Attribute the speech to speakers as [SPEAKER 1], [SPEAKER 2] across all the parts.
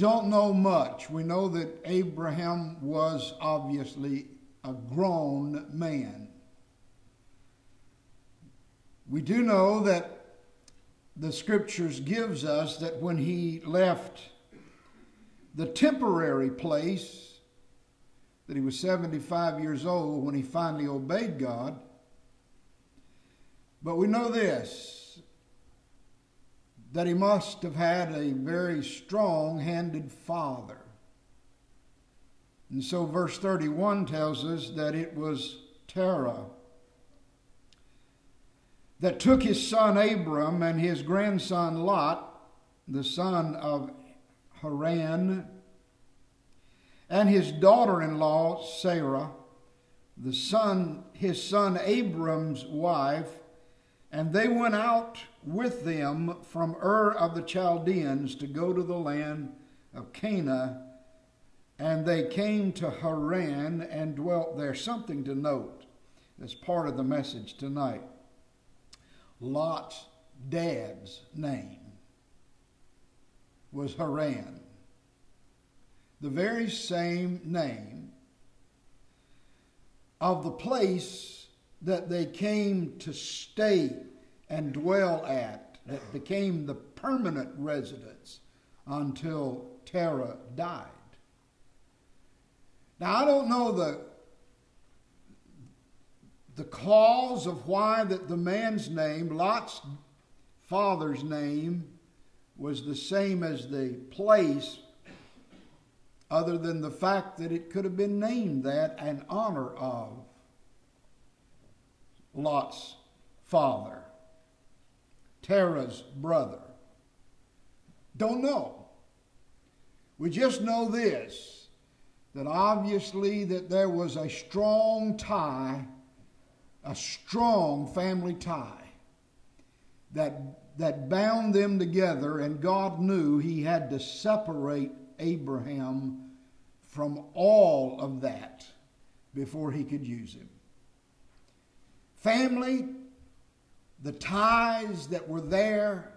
[SPEAKER 1] don't know much. We know that Abraham was obviously a grown man. We do know that the scriptures gives us that when he left the temporary place that he was 75 years old when he finally obeyed God. But we know this that he must have had a very strong handed father. And so, verse 31 tells us that it was Terah that took his son Abram and his grandson Lot, the son of Haran, and his daughter-in-law Sarah, the son his son Abram's wife, and they went out with them from Ur of the Chaldeans to go to the land of Canaan, and they came to Haran and dwelt there. Something to note as part of the message tonight. Lot's dad's name was Haran. The very same name of the place that they came to stay and dwell at, that became the permanent residence until Terah died. Now, I don't know the the cause of why that the man's name, Lot's father's name, was the same as the place, other than the fact that it could have been named that in honor of Lot's father, Terah's brother. Don't know. We just know this that obviously that there was a strong tie a strong family tie that, that bound them together, and God knew He had to separate Abraham from all of that before He could use him. Family, the ties that were there,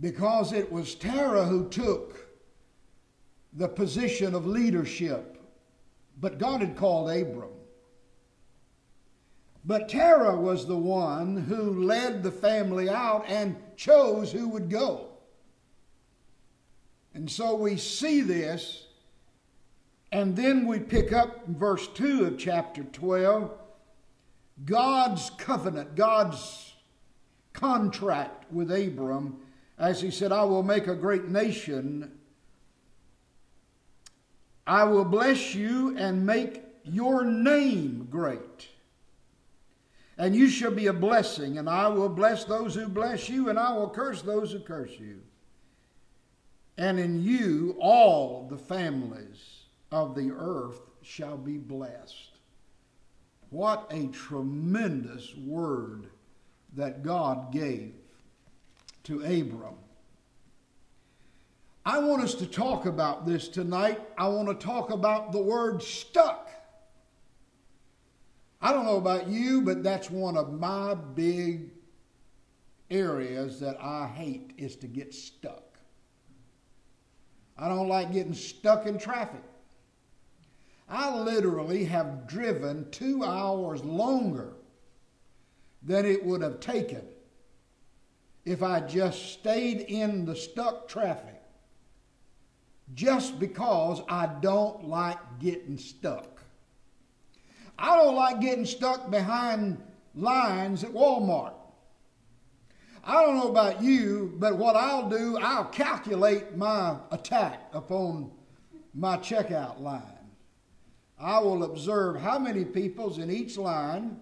[SPEAKER 1] because it was Terah who took the position of leadership, but God had called Abram. But Terah was the one who led the family out and chose who would go. And so we see this, and then we pick up verse 2 of chapter 12 God's covenant, God's contract with Abram, as he said, I will make a great nation. I will bless you and make your name great and you shall be a blessing, and I will bless those who bless you, and I will curse those who curse you. And in you all the families of the earth shall be blessed. What a tremendous word that God gave to Abram. I want us to talk about this tonight. I want to talk about the word stuck. I don't know about you, but that's one of my big areas that I hate is to get stuck. I don't like getting stuck in traffic. I literally have driven two hours longer than it would have taken if I just stayed in the stuck traffic just because I don't like getting stuck. I don't like getting stuck behind lines at Walmart. I don't know about you, but what I'll do, I'll calculate my attack upon my checkout line. I will observe how many people's in each line,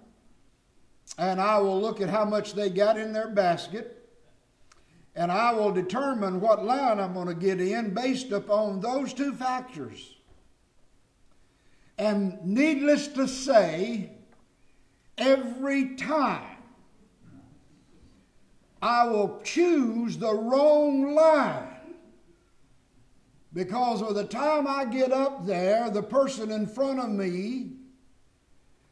[SPEAKER 1] and I will look at how much they got in their basket, and I will determine what line I'm going to get in based upon those two factors. And needless to say, every time I will choose the wrong line. Because by the time I get up there, the person in front of me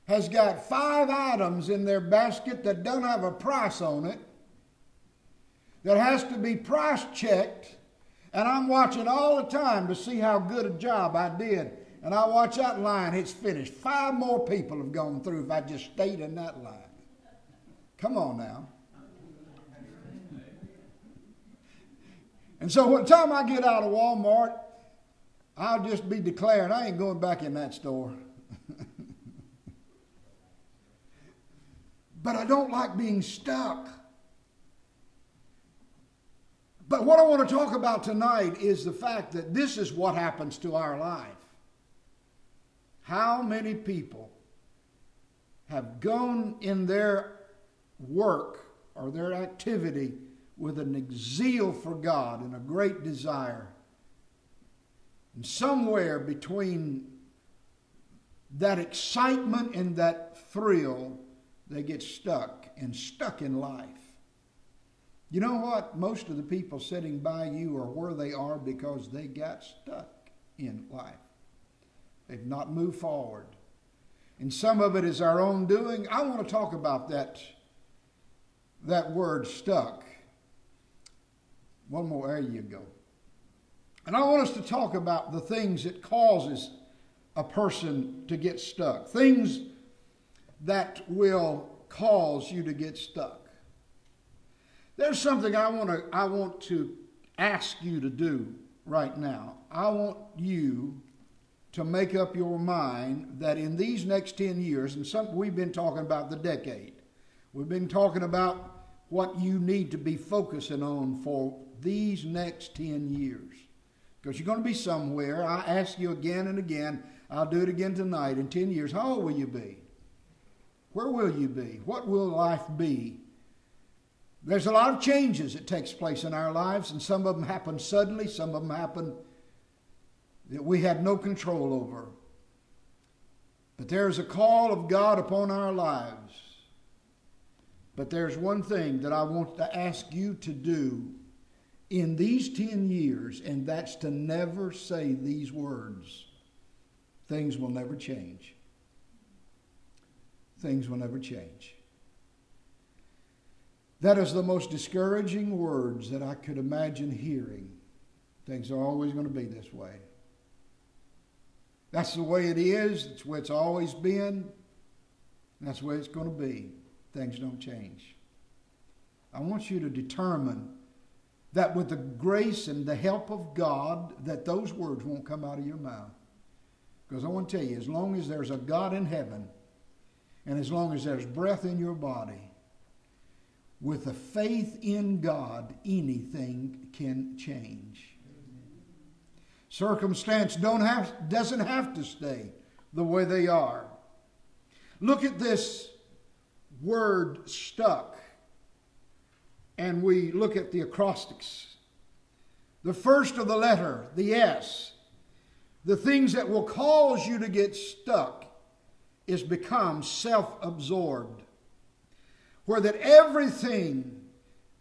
[SPEAKER 1] has got five items in their basket that don't have a price on it, that has to be price checked, And I'm watching all the time to see how good a job I did. And I watch that line, it's finished. Five more people have gone through if I just stayed in that line. Come on now. And so, what time I get out of Walmart, I'll just be declaring I ain't going back in that store. but I don't like being stuck. But what I want to talk about tonight is the fact that this is what happens to our life. How many people have gone in their work or their activity with a zeal for God and a great desire. And somewhere between that excitement and that thrill, they get stuck and stuck in life. You know what? Most of the people sitting by you are where they are because they got stuck in life. They've not moved forward. And some of it is our own doing. I want to talk about that, that word stuck. One more, you go. And I want us to talk about the things that causes a person to get stuck. Things that will cause you to get stuck. There's something I want to I want to ask you to do right now. I want you to make up your mind that in these next 10 years, and some, we've been talking about the decade, we've been talking about what you need to be focusing on for these next 10 years. Because you're going to be somewhere. I ask you again and again, I'll do it again tonight. In 10 years, how old will you be? Where will you be? What will life be? There's a lot of changes that takes place in our lives, and some of them happen suddenly, some of them happen that we had no control over. But there's a call of God upon our lives. But there's one thing that I want to ask you to do in these 10 years, and that's to never say these words things will never change. Things will never change. That is the most discouraging words that I could imagine hearing. Things are always going to be this way. That's the way it is. It's where it's always been. That's the way it's going to be. Things don't change. I want you to determine that with the grace and the help of God, that those words won't come out of your mouth. Because I want to tell you, as long as there's a God in heaven, and as long as there's breath in your body, with a faith in God, anything can change. Circumstance don't have, doesn't have to stay the way they are. Look at this word stuck, and we look at the acrostics. The first of the letter, the S, the things that will cause you to get stuck is become self absorbed, where that everything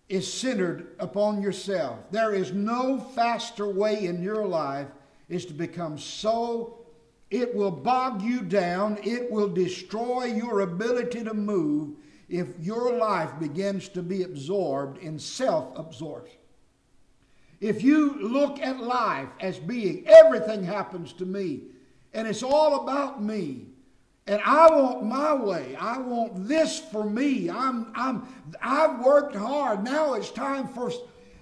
[SPEAKER 1] is centered upon yourself. There is no faster way in your life is to become so it will bog you down, it will destroy your ability to move if your life begins to be absorbed in self-absorption. If you look at life as being everything happens to me and it's all about me, and I want my way. I want this for me. I'm, I'm, I've worked hard. Now it's time for,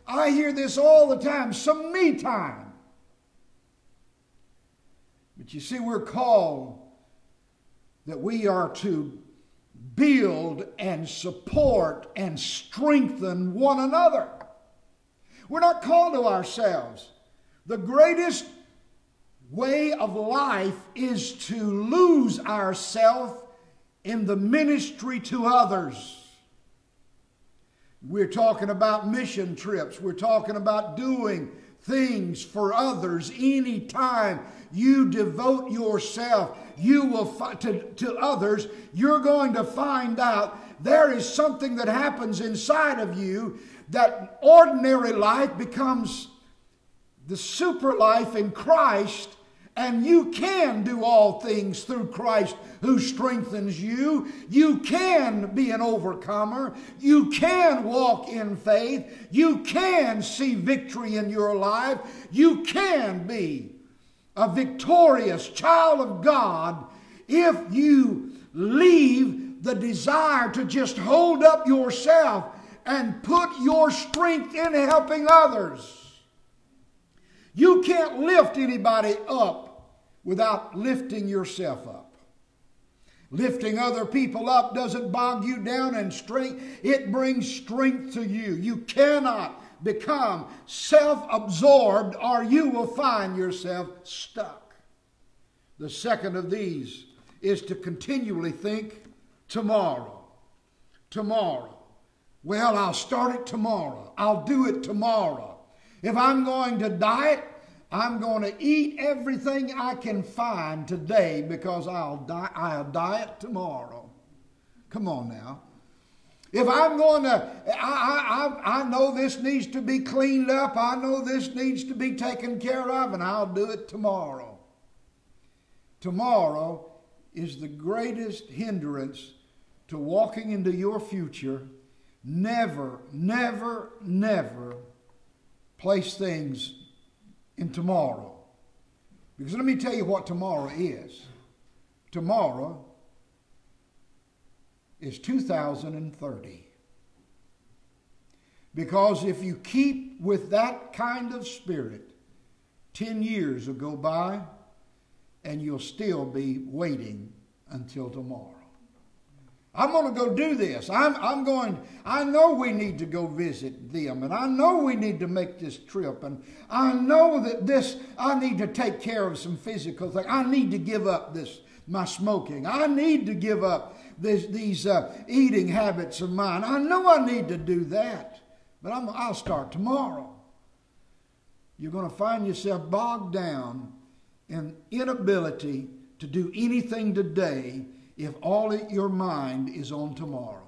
[SPEAKER 1] I hear this all the time, some me time. But you see, we're called that we are to build and support and strengthen one another. We're not called to ourselves. The greatest way of life is to lose ourselves in the ministry to others. We're talking about mission trips. We're talking about doing things for others anytime you devote yourself. You will fi- to, to others. You're going to find out there is something that happens inside of you that ordinary life becomes the super life in christ And you can do all things through Christ who strengthens you. You can be an overcomer. You can walk in faith. You can see victory in your life. You can be a victorious child of God if you leave the desire to just hold up yourself and put your strength in helping others. You can't lift anybody up without lifting yourself up. Lifting other people up doesn't bog you down and strength, it brings strength to you. You cannot become self absorbed or you will find yourself stuck. The second of these is to continually think tomorrow. Tomorrow. Well, I'll start it tomorrow. I'll do it tomorrow. If I'm going to diet, I'm going to eat everything I can find today because I'll, die, I'll diet tomorrow. Come on now. If I'm going to, I, I, I know this needs to be cleaned up. I know this needs to be taken care of, and I'll do it tomorrow. Tomorrow is the greatest hindrance to walking into your future. Never, never, never place things in tomorrow. Because let me tell you what tomorrow is. Tomorrow is 2030. Because if you keep with that kind of spirit, 10 years will go by and you'll still be waiting until tomorrow. I'm going to go do this. I'm, I'm going, I know we need to go visit them, and I know we need to make this trip, and I know that this, I need to take care of some physical things. I need to give up this, my smoking. I need to give up this, these uh, eating habits of mine. I know I need to do that, but I'm, I'll start tomorrow. You're going to find yourself bogged down in inability to do anything today if all your mind is on tomorrow.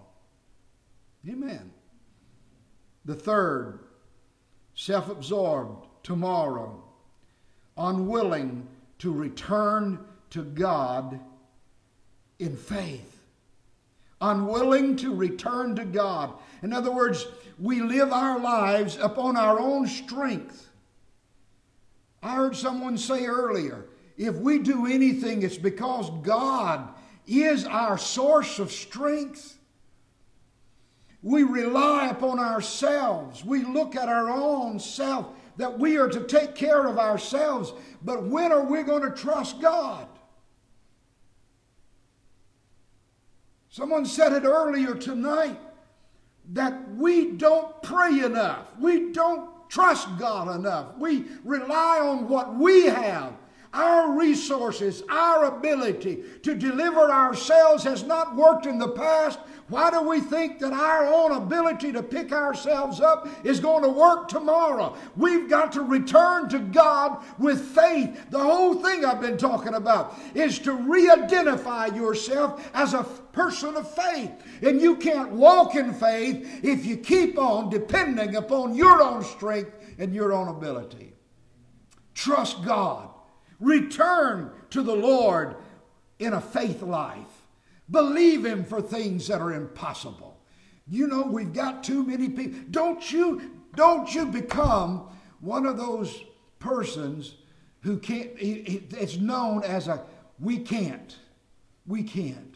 [SPEAKER 1] Amen. The third, self absorbed, tomorrow, unwilling to return to God in faith, unwilling to return to God. In other words, we live our lives upon our own strength. I heard someone say earlier if we do anything, it's because God is our source of strength. We rely upon ourselves. We look at our own self that we are to take care of ourselves. But when are we going to trust God? Someone said it earlier tonight that we don't pray enough. We don't trust God enough. We rely on what we have our resources, our ability to deliver ourselves has not worked in the past. Why do we think that our own ability to pick ourselves up is going to work tomorrow? We've got to return to God with faith. The whole thing I've been talking about is to re identify yourself as a person of faith. And you can't walk in faith if you keep on depending upon your own strength and your own ability. Trust God. Return to the Lord in a faith life. Believe Him for things that are impossible. You know, we've got too many people. Don't you, don't you become one of those persons who can't, it's known as a we can't. We can't.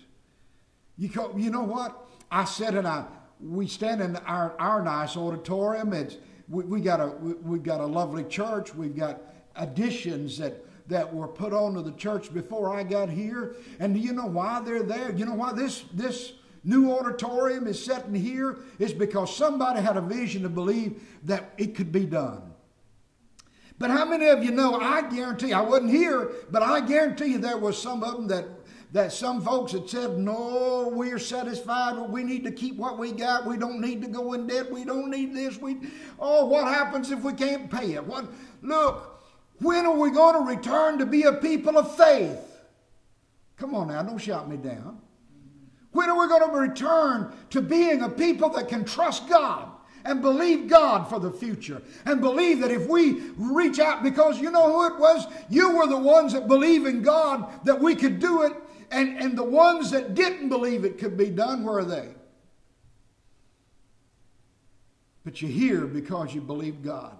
[SPEAKER 1] You, you know what? I said it, I, we stand in our, our nice auditorium. It's, we, we got a, we, we've got a lovely church. We've got additions that that were put onto the church before I got here. And do you know why they're there? You know why this this new auditorium is sitting here? Is because somebody had a vision to believe that it could be done. But how many of you know? I guarantee I wasn't here, but I guarantee you there was some of them that that some folks had said, No, we're satisfied. We need to keep what we got. We don't need to go in debt. We don't need this. We oh, what happens if we can't pay it? What look, when are we going to return to be a people of faith? Come on now, don't shout me down. When are we going to return to being a people that can trust God and believe God for the future and believe that if we reach out, because you know who it was? You were the ones that believe in God that we could do it, and, and the ones that didn't believe it could be done, where are they? But you're here because you believe God.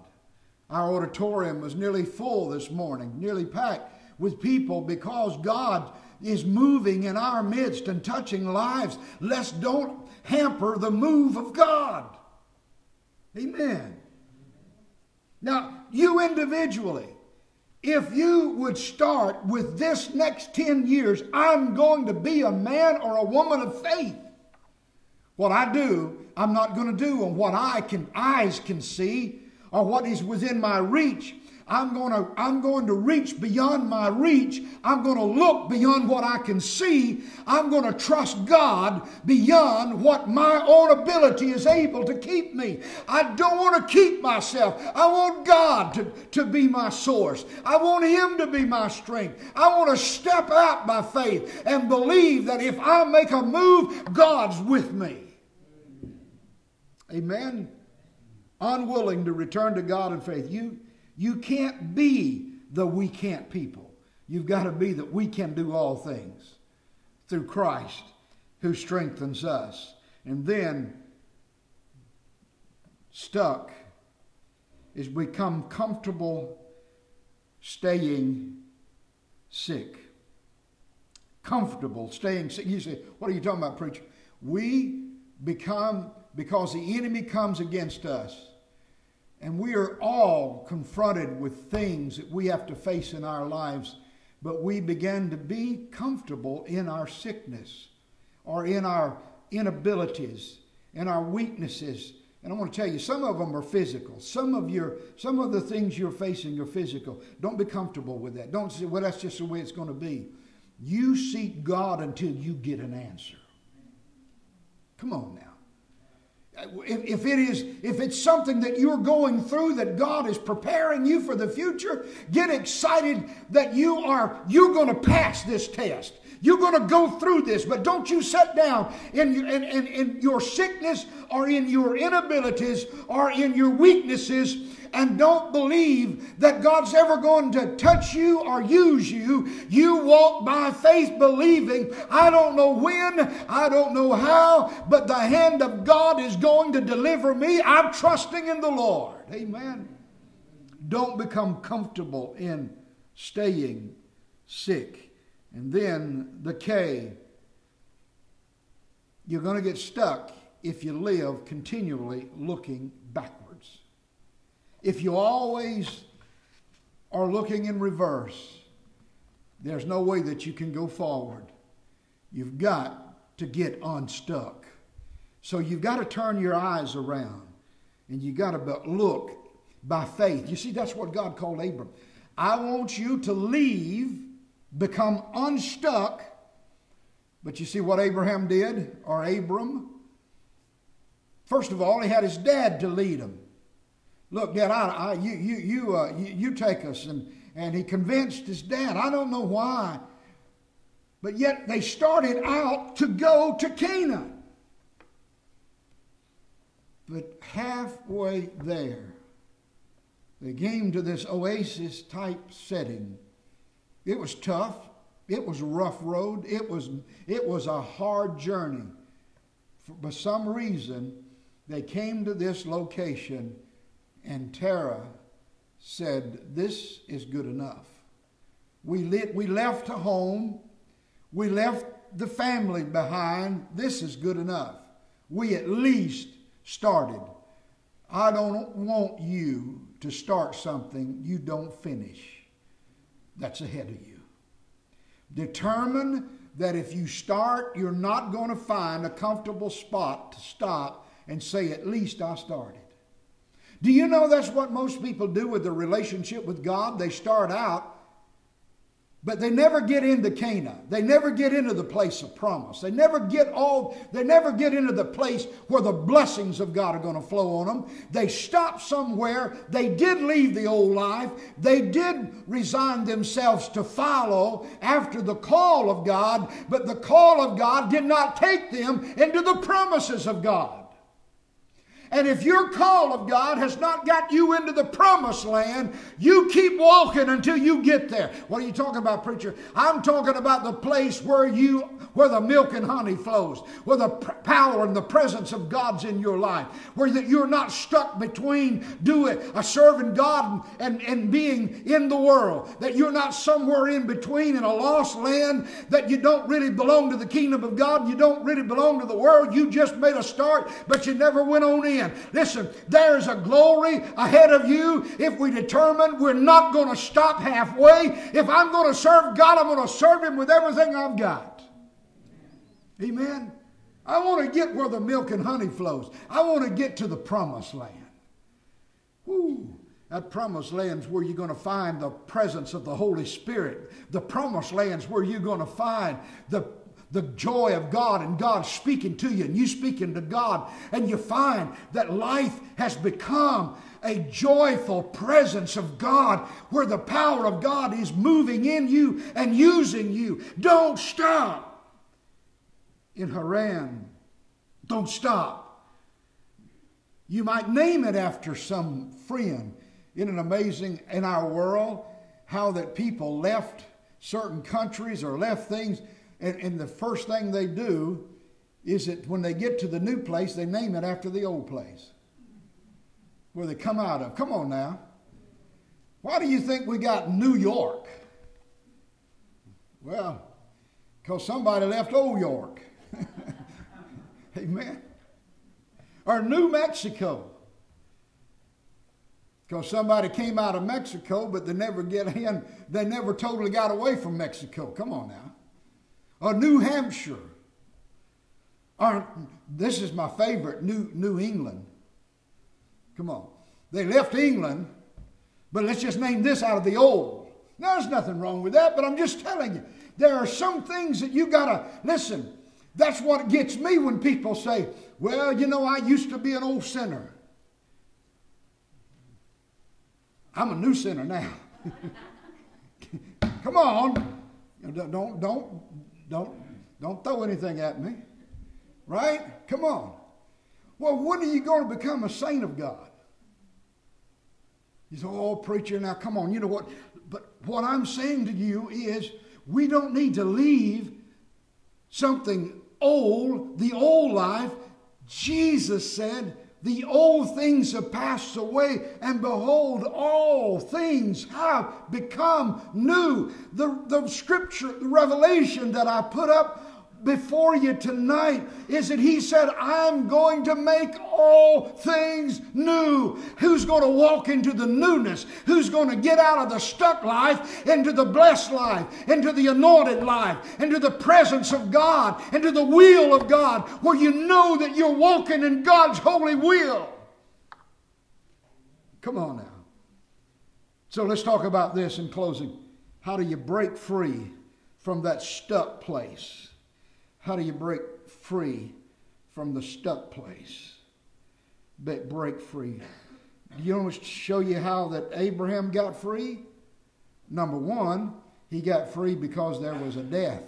[SPEAKER 1] Our auditorium was nearly full this morning, nearly packed with people because God is moving in our midst and touching lives. Let's don't hamper the move of God. Amen. Now, you individually, if you would start with this next 10 years, I'm going to be a man or a woman of faith. What I do, I'm not going to do on what I can eyes can see or what is within my reach. I'm going to I'm going to reach beyond my reach. I'm going to look beyond what I can see. I'm going to trust God beyond what my own ability is able to keep me. I don't want to keep myself. I want God to, to be my source. I want Him to be my strength. I want to step out by faith and believe that if I make a move, God's with me. Amen. Unwilling to return to God in faith. You, you can't be the we can't people. You've got to be that we can do all things through Christ who strengthens us. And then, stuck is become comfortable staying sick. Comfortable staying sick. You say, What are you talking about, preacher? We become because the enemy comes against us. And we are all confronted with things that we have to face in our lives, but we begin to be comfortable in our sickness or in our inabilities, in our weaknesses. And I want to tell you, some of them are physical. Some of your, some of the things you're facing are physical. Don't be comfortable with that. Don't say, well, that's just the way it's going to be. You seek God until you get an answer. Come on now if, if it is if it's something that you're going through that god is preparing you for the future get excited that you are you're going to pass this test you're going to go through this but don't you sit down in, in, in, in your sickness or in your inabilities or in your weaknesses and don't believe that God's ever going to touch you or use you. You walk by faith believing, I don't know when, I don't know how, but the hand of God is going to deliver me. I'm trusting in the Lord. Amen. Don't become comfortable in staying sick. And then the K. You're going to get stuck if you live continually looking backwards. If you always are looking in reverse, there's no way that you can go forward. You've got to get unstuck. So you've got to turn your eyes around and you've got to look by faith. You see, that's what God called Abram. I want you to leave, become unstuck. But you see what Abraham did, or Abram? First of all, he had his dad to lead him. Look, Dad, I, I, you, you, you, uh, you, you take us. And, and he convinced his dad. I don't know why. But yet they started out to go to Canaan. But halfway there, they came to this oasis type setting. It was tough. It was a rough road. It was, it was a hard journey. For, for some reason, they came to this location and Terah said, This is good enough. We, lit, we left home, we left the family behind. This is good enough. We at least started. I don't want you to start something you don't finish. That's ahead of you. Determine that if you start, you're not going to find a comfortable spot to stop and say, At least I started. Do you know that's what most people do with their relationship with God? They start out, but they never get into Canaan. They never get into the place of promise. They never get all, they never get into the place where the blessings of God are going to flow on them. They stop somewhere. They did leave the old life. They did resign themselves to follow after the call of God, but the call of God did not take them into the promises of God. And if your call of God has not got you into the promised land, you keep walking until you get there. What are you talking about, preacher? I'm talking about the place where you where the milk and honey flows, where the power and the presence of God's in your life, where that you're not stuck between doing a serving God and, and, being in the world, that you're not somewhere in between in a lost land, that you don't really belong to the kingdom of God, you don't really belong to the world, you just made a start, but you never went on in. Listen, there's a glory ahead of you if we determine we're not going to stop halfway. If I'm going to serve God, I'm going to serve Him with everything I've got. Amen. I want to get where the milk and honey flows. I want to get to the promised land. Woo. That promised land's where you're going to find the presence of the Holy Spirit. The promised land's where you're going to find the the joy of God and God speaking to you and you speaking to God, and you find that life has become a joyful presence of God where the power of God is moving in you and using you. Don't stop. In Haran, don't stop. You might name it after some friend. Isn't it amazing in our world how that people left certain countries or left things? And, and the first thing they do is that when they get to the new place, they name it after the old place where they come out of. Come on now. Why do you think we got New York? Well, because somebody left Old York. Amen. Or New Mexico. Because somebody came out of Mexico, but they never get in, they never totally got away from Mexico. Come on now or New Hampshire, or this is my favorite, New, New England. Come on. They left England, but let's just name this out of the old. Now, there's nothing wrong with that, but I'm just telling you, there are some things that you gotta listen. That's what gets me when people say, Well, you know, I used to be an old sinner. I'm a new sinner now. Come on. Don't, don't, don't, don't don't throw anything at me. Right? Come on. Well, when are you going to become a saint of God? You say, oh, preacher, now come on. You know what? But what I'm saying to you is we don't need to leave something old, the old life. Jesus said, the old things have passed away, and behold, all things have become new. The, the scripture, the revelation that I put up before you tonight is that he said, I'm going to make all things new. Who's going to walk into the newness? Who's going to get out of the stuck life into the blessed life, into the anointed life, into the presence of God, into the will of God, where you know that you're walking in God's holy will? Come on now. So let's talk about this in closing. How do you break free from that stuck place? How do you break free from the stuck place? But Break free. Do you want to show you how that Abraham got free? Number one, he got free because there was a death.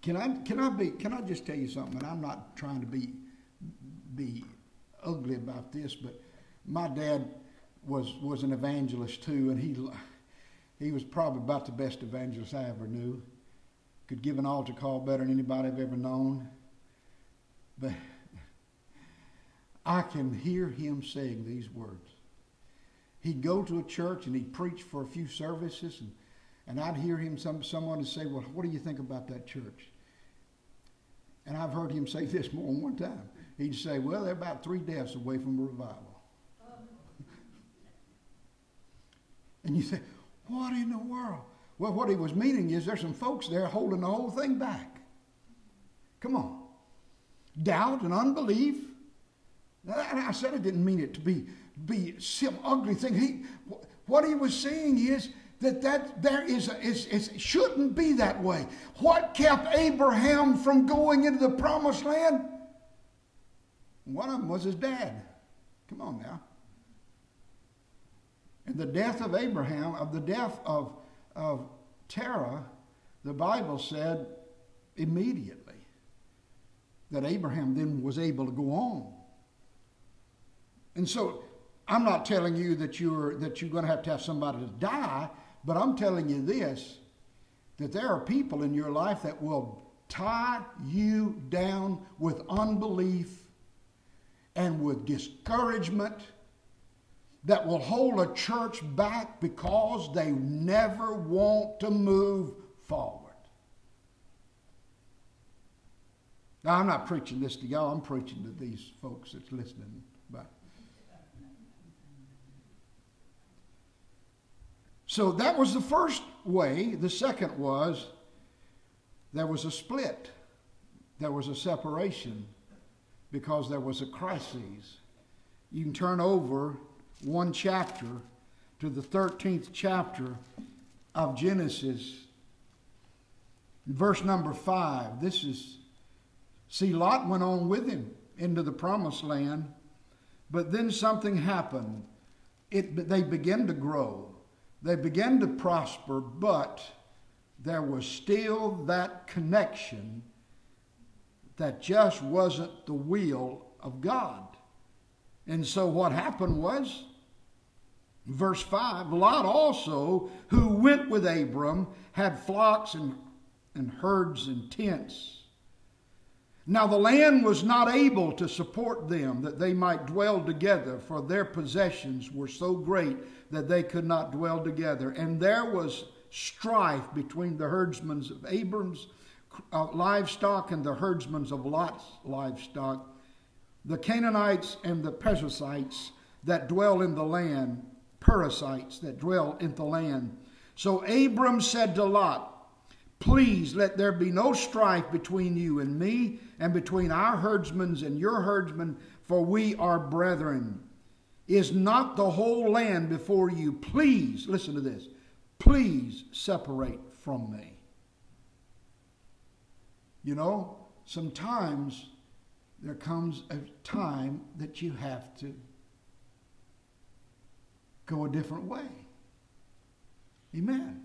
[SPEAKER 1] can I can I be can I just tell you something? And I'm not trying to be be ugly about this, but my dad was was an evangelist too, and he he was probably about the best evangelist I ever knew. Could give an altar call better than anybody I've ever known. But I can hear him saying these words. He'd go to a church and he'd preach for a few services, and, and I'd hear him some someone would say, Well, what do you think about that church? And I've heard him say this more than one time. He'd say, Well, they're about three deaths away from a revival. and you say, what in the world? Well, what he was meaning is there's some folks there holding the whole thing back. Come on. Doubt and unbelief. And I said I didn't mean it to be, be some ugly thing. He, what he was saying is that, that there is, a, is shouldn't be that way. What kept Abraham from going into the promised land? One of them was his dad. Come on now. And the death of Abraham, of the death of, of Terah, the Bible said immediately. that Abraham then was able to go on. And so I'm not telling you that you're that you're going to have to have somebody to die, but I'm telling you this that there are people in your life that will tie you down with unbelief and with discouragement that will hold a church back because they never want to move forward. Now, I'm not preaching this to y'all, I'm preaching to these folks that's listening. But. So that was the first way. The second was there was a split, there was a separation because there was a crisis. You can turn over one chapter to the 13th chapter of Genesis, verse number 5. This is, see, Lot went on with him into the promised land, but then something happened. It, they began to grow, they began to prosper, but there was still that connection that just wasn't the will of God. And so what happened was, verse 5 Lot also, who went with Abram, had flocks and, and herds and tents. Now the land was not able to support them that they might dwell together, for their possessions were so great that they could not dwell together. And there was strife between the herdsmen of Abram's uh, livestock and the herdsmen of Lot's livestock, the Canaanites and the Perizzites that dwell in the land, Perizzites that dwell in the land. So Abram said to Lot, Please let there be no strife between you and me, and between our herdsmen and your herdsmen, for we are brethren. Is not the whole land before you? Please, listen to this, please separate from me. You know, sometimes there comes a time that you have to go a different way. Amen.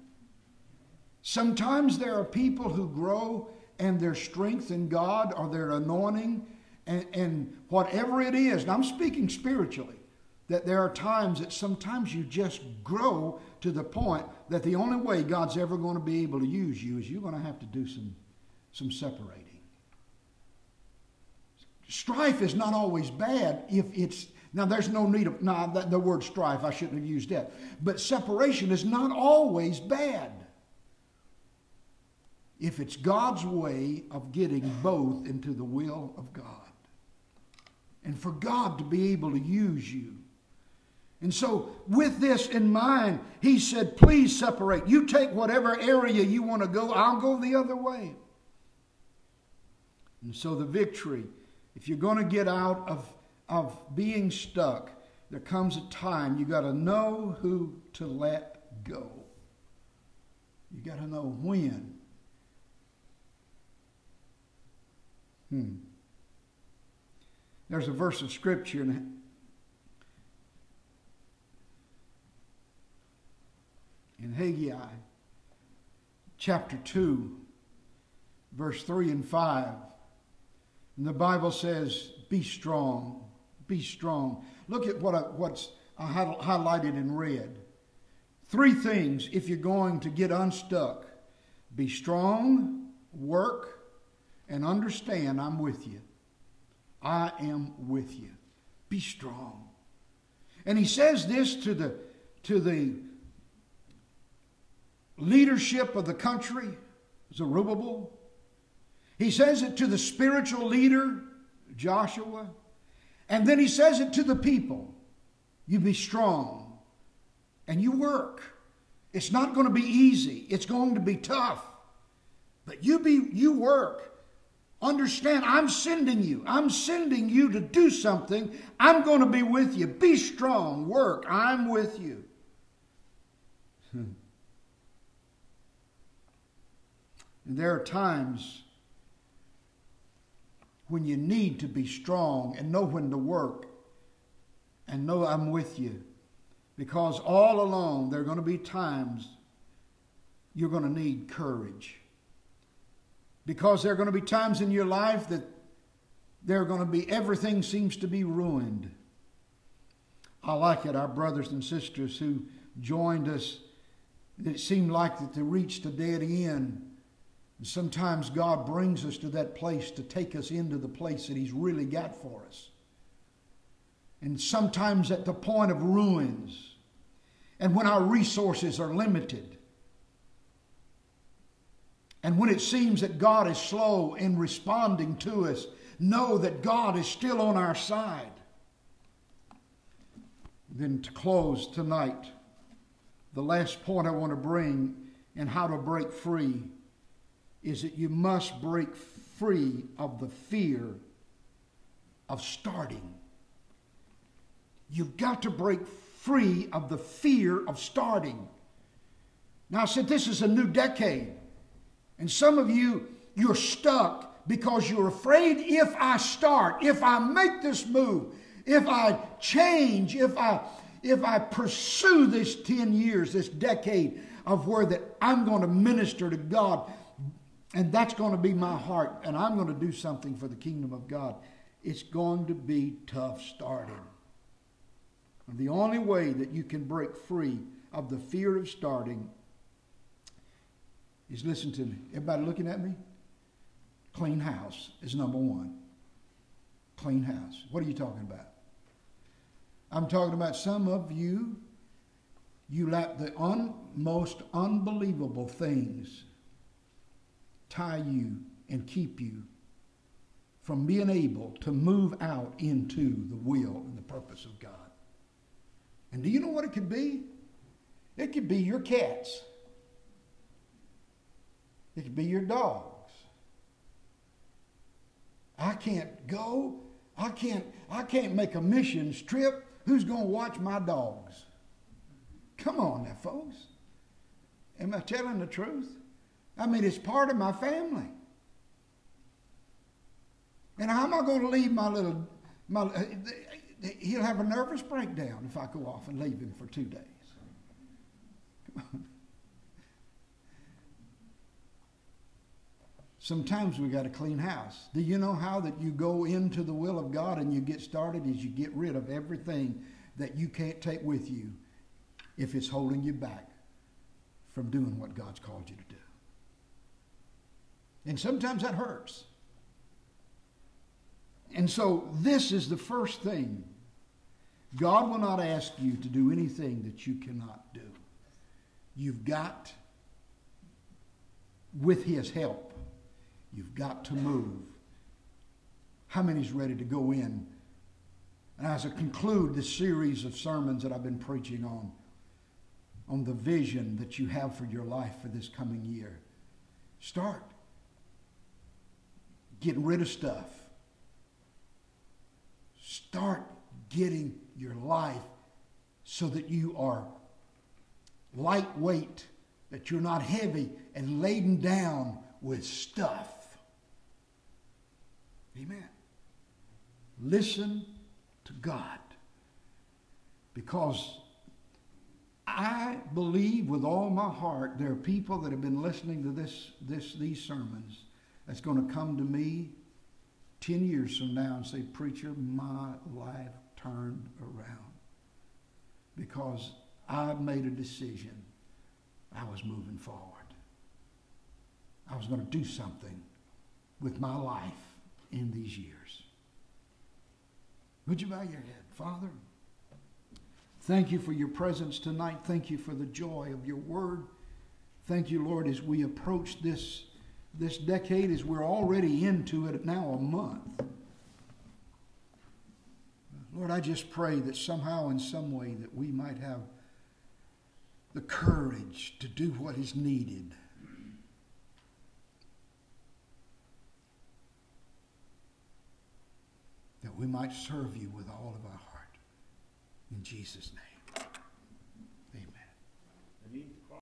[SPEAKER 1] Sometimes there are people who grow and their strength in God or their anointing and, and whatever it is, and I'm speaking spiritually, that there are times that sometimes you just grow to the point that the only way God's ever going to be able to use you is you're going to have to do some some separating. Strife is not always bad if it's now there's no need of the, the word strife I shouldn't have used that, but separation is not always bad if it's God's way of getting both into the will of God. And for God to be able to use you. And so, with this in mind, he said, Please separate. You take whatever area you want to go, I'll go the other way. And so the victory, if you're going to get out of, of being stuck, there comes a time you got to know who to let go. You got to know when. Hmm. There's a verse of scripture in, in Haggai, chapter 2, verse 3 and 5. And the Bible says, be strong, be strong. Look at what I, what's I highlighted in red. Three things if you're going to get unstuck be strong, work, and understand I'm with you. I am with you. Be strong. And he says this to the, to the leadership of the country, Zerubbabel, he says it to the spiritual leader, Joshua, and then he says it to the people. You be strong and you work. It's not going to be easy. It's going to be tough. But you be you work. Understand, I'm sending you. I'm sending you to do something. I'm going to be with you. Be strong. Work. I'm with you. Hmm. and there are times when you need to be strong and know when to work and know I'm with you. Because all along, there are going to be times you're going to need courage. Because there are going to be times in your life that there are going to be, everything seems to be ruined. I like it, our brothers and sisters who joined us, it seemed like that they reached a dead end. And sometimes God brings us to that place to take us into the place that He's really got for us. And sometimes at the point of ruins, and when our resources are limited, and when it seems that God is slow in responding to us, know that God is still on our side. Then to close tonight, the last point I want to bring and how to break free is that you must break free of the fear of starting. You've got to break free of the fear of starting. Now, I said this is a new decade. And some of you, you're stuck because you're afraid if I start, if I make this move, if I change, if I if I pursue this 10 years, this decade of where that I'm going to minister to God, and that's going to be my heart, and I'm going to do something for the kingdom of God, it's going to be tough starting. The only way that you can break free of the fear of starting is listen to me. Everybody looking at me? Clean house is number one. Clean house. What are you talking about? I'm talking about some of you, you let the un, most unbelievable things tie you and keep you from being able to move out into the will and the purpose of God. And do you know what it could be? It could be your cats. It could be your dogs. I can't go. I can't I can't make a missions trip Who's going to watch my dogs? Come on now, folks. Am I telling the truth? I mean, it's part of my family. And how am I going to leave my little, my, uh, he'll have a nervous breakdown if I go off and leave him for two days. Sometimes we got to clean house. Do you know how that you go into the will of God and you get started is you get rid of everything that you can't take with you if it's holding you back from doing what God's called you to do. And sometimes that hurts. And so this is the first thing. God will not ask you to do anything that you cannot do. You've got, with his help, You've got to move. How many's ready to go in? And as I conclude this series of sermons that I've been preaching on, on the vision that you have for your life for this coming year, start getting rid of stuff. Start getting your life so that you are lightweight, that you're not heavy and laden down with stuff. Amen. Listen to God. Because I believe with all my heart there are people that have been listening to this, this, these sermons that's going to come to me 10 years from now and say, Preacher, my life turned around because I made a decision. I was moving forward. I was going to do something with my life in these years. Would you bow your head? Father, thank you for your presence tonight. Thank you for the joy of your word. Thank you, Lord, as we approach this, this decade, as we're already into it now a month. Lord, I just pray that somehow, in some way, that we might have the courage to do what is needed that we might serve you with all of our heart. In Jesus' name.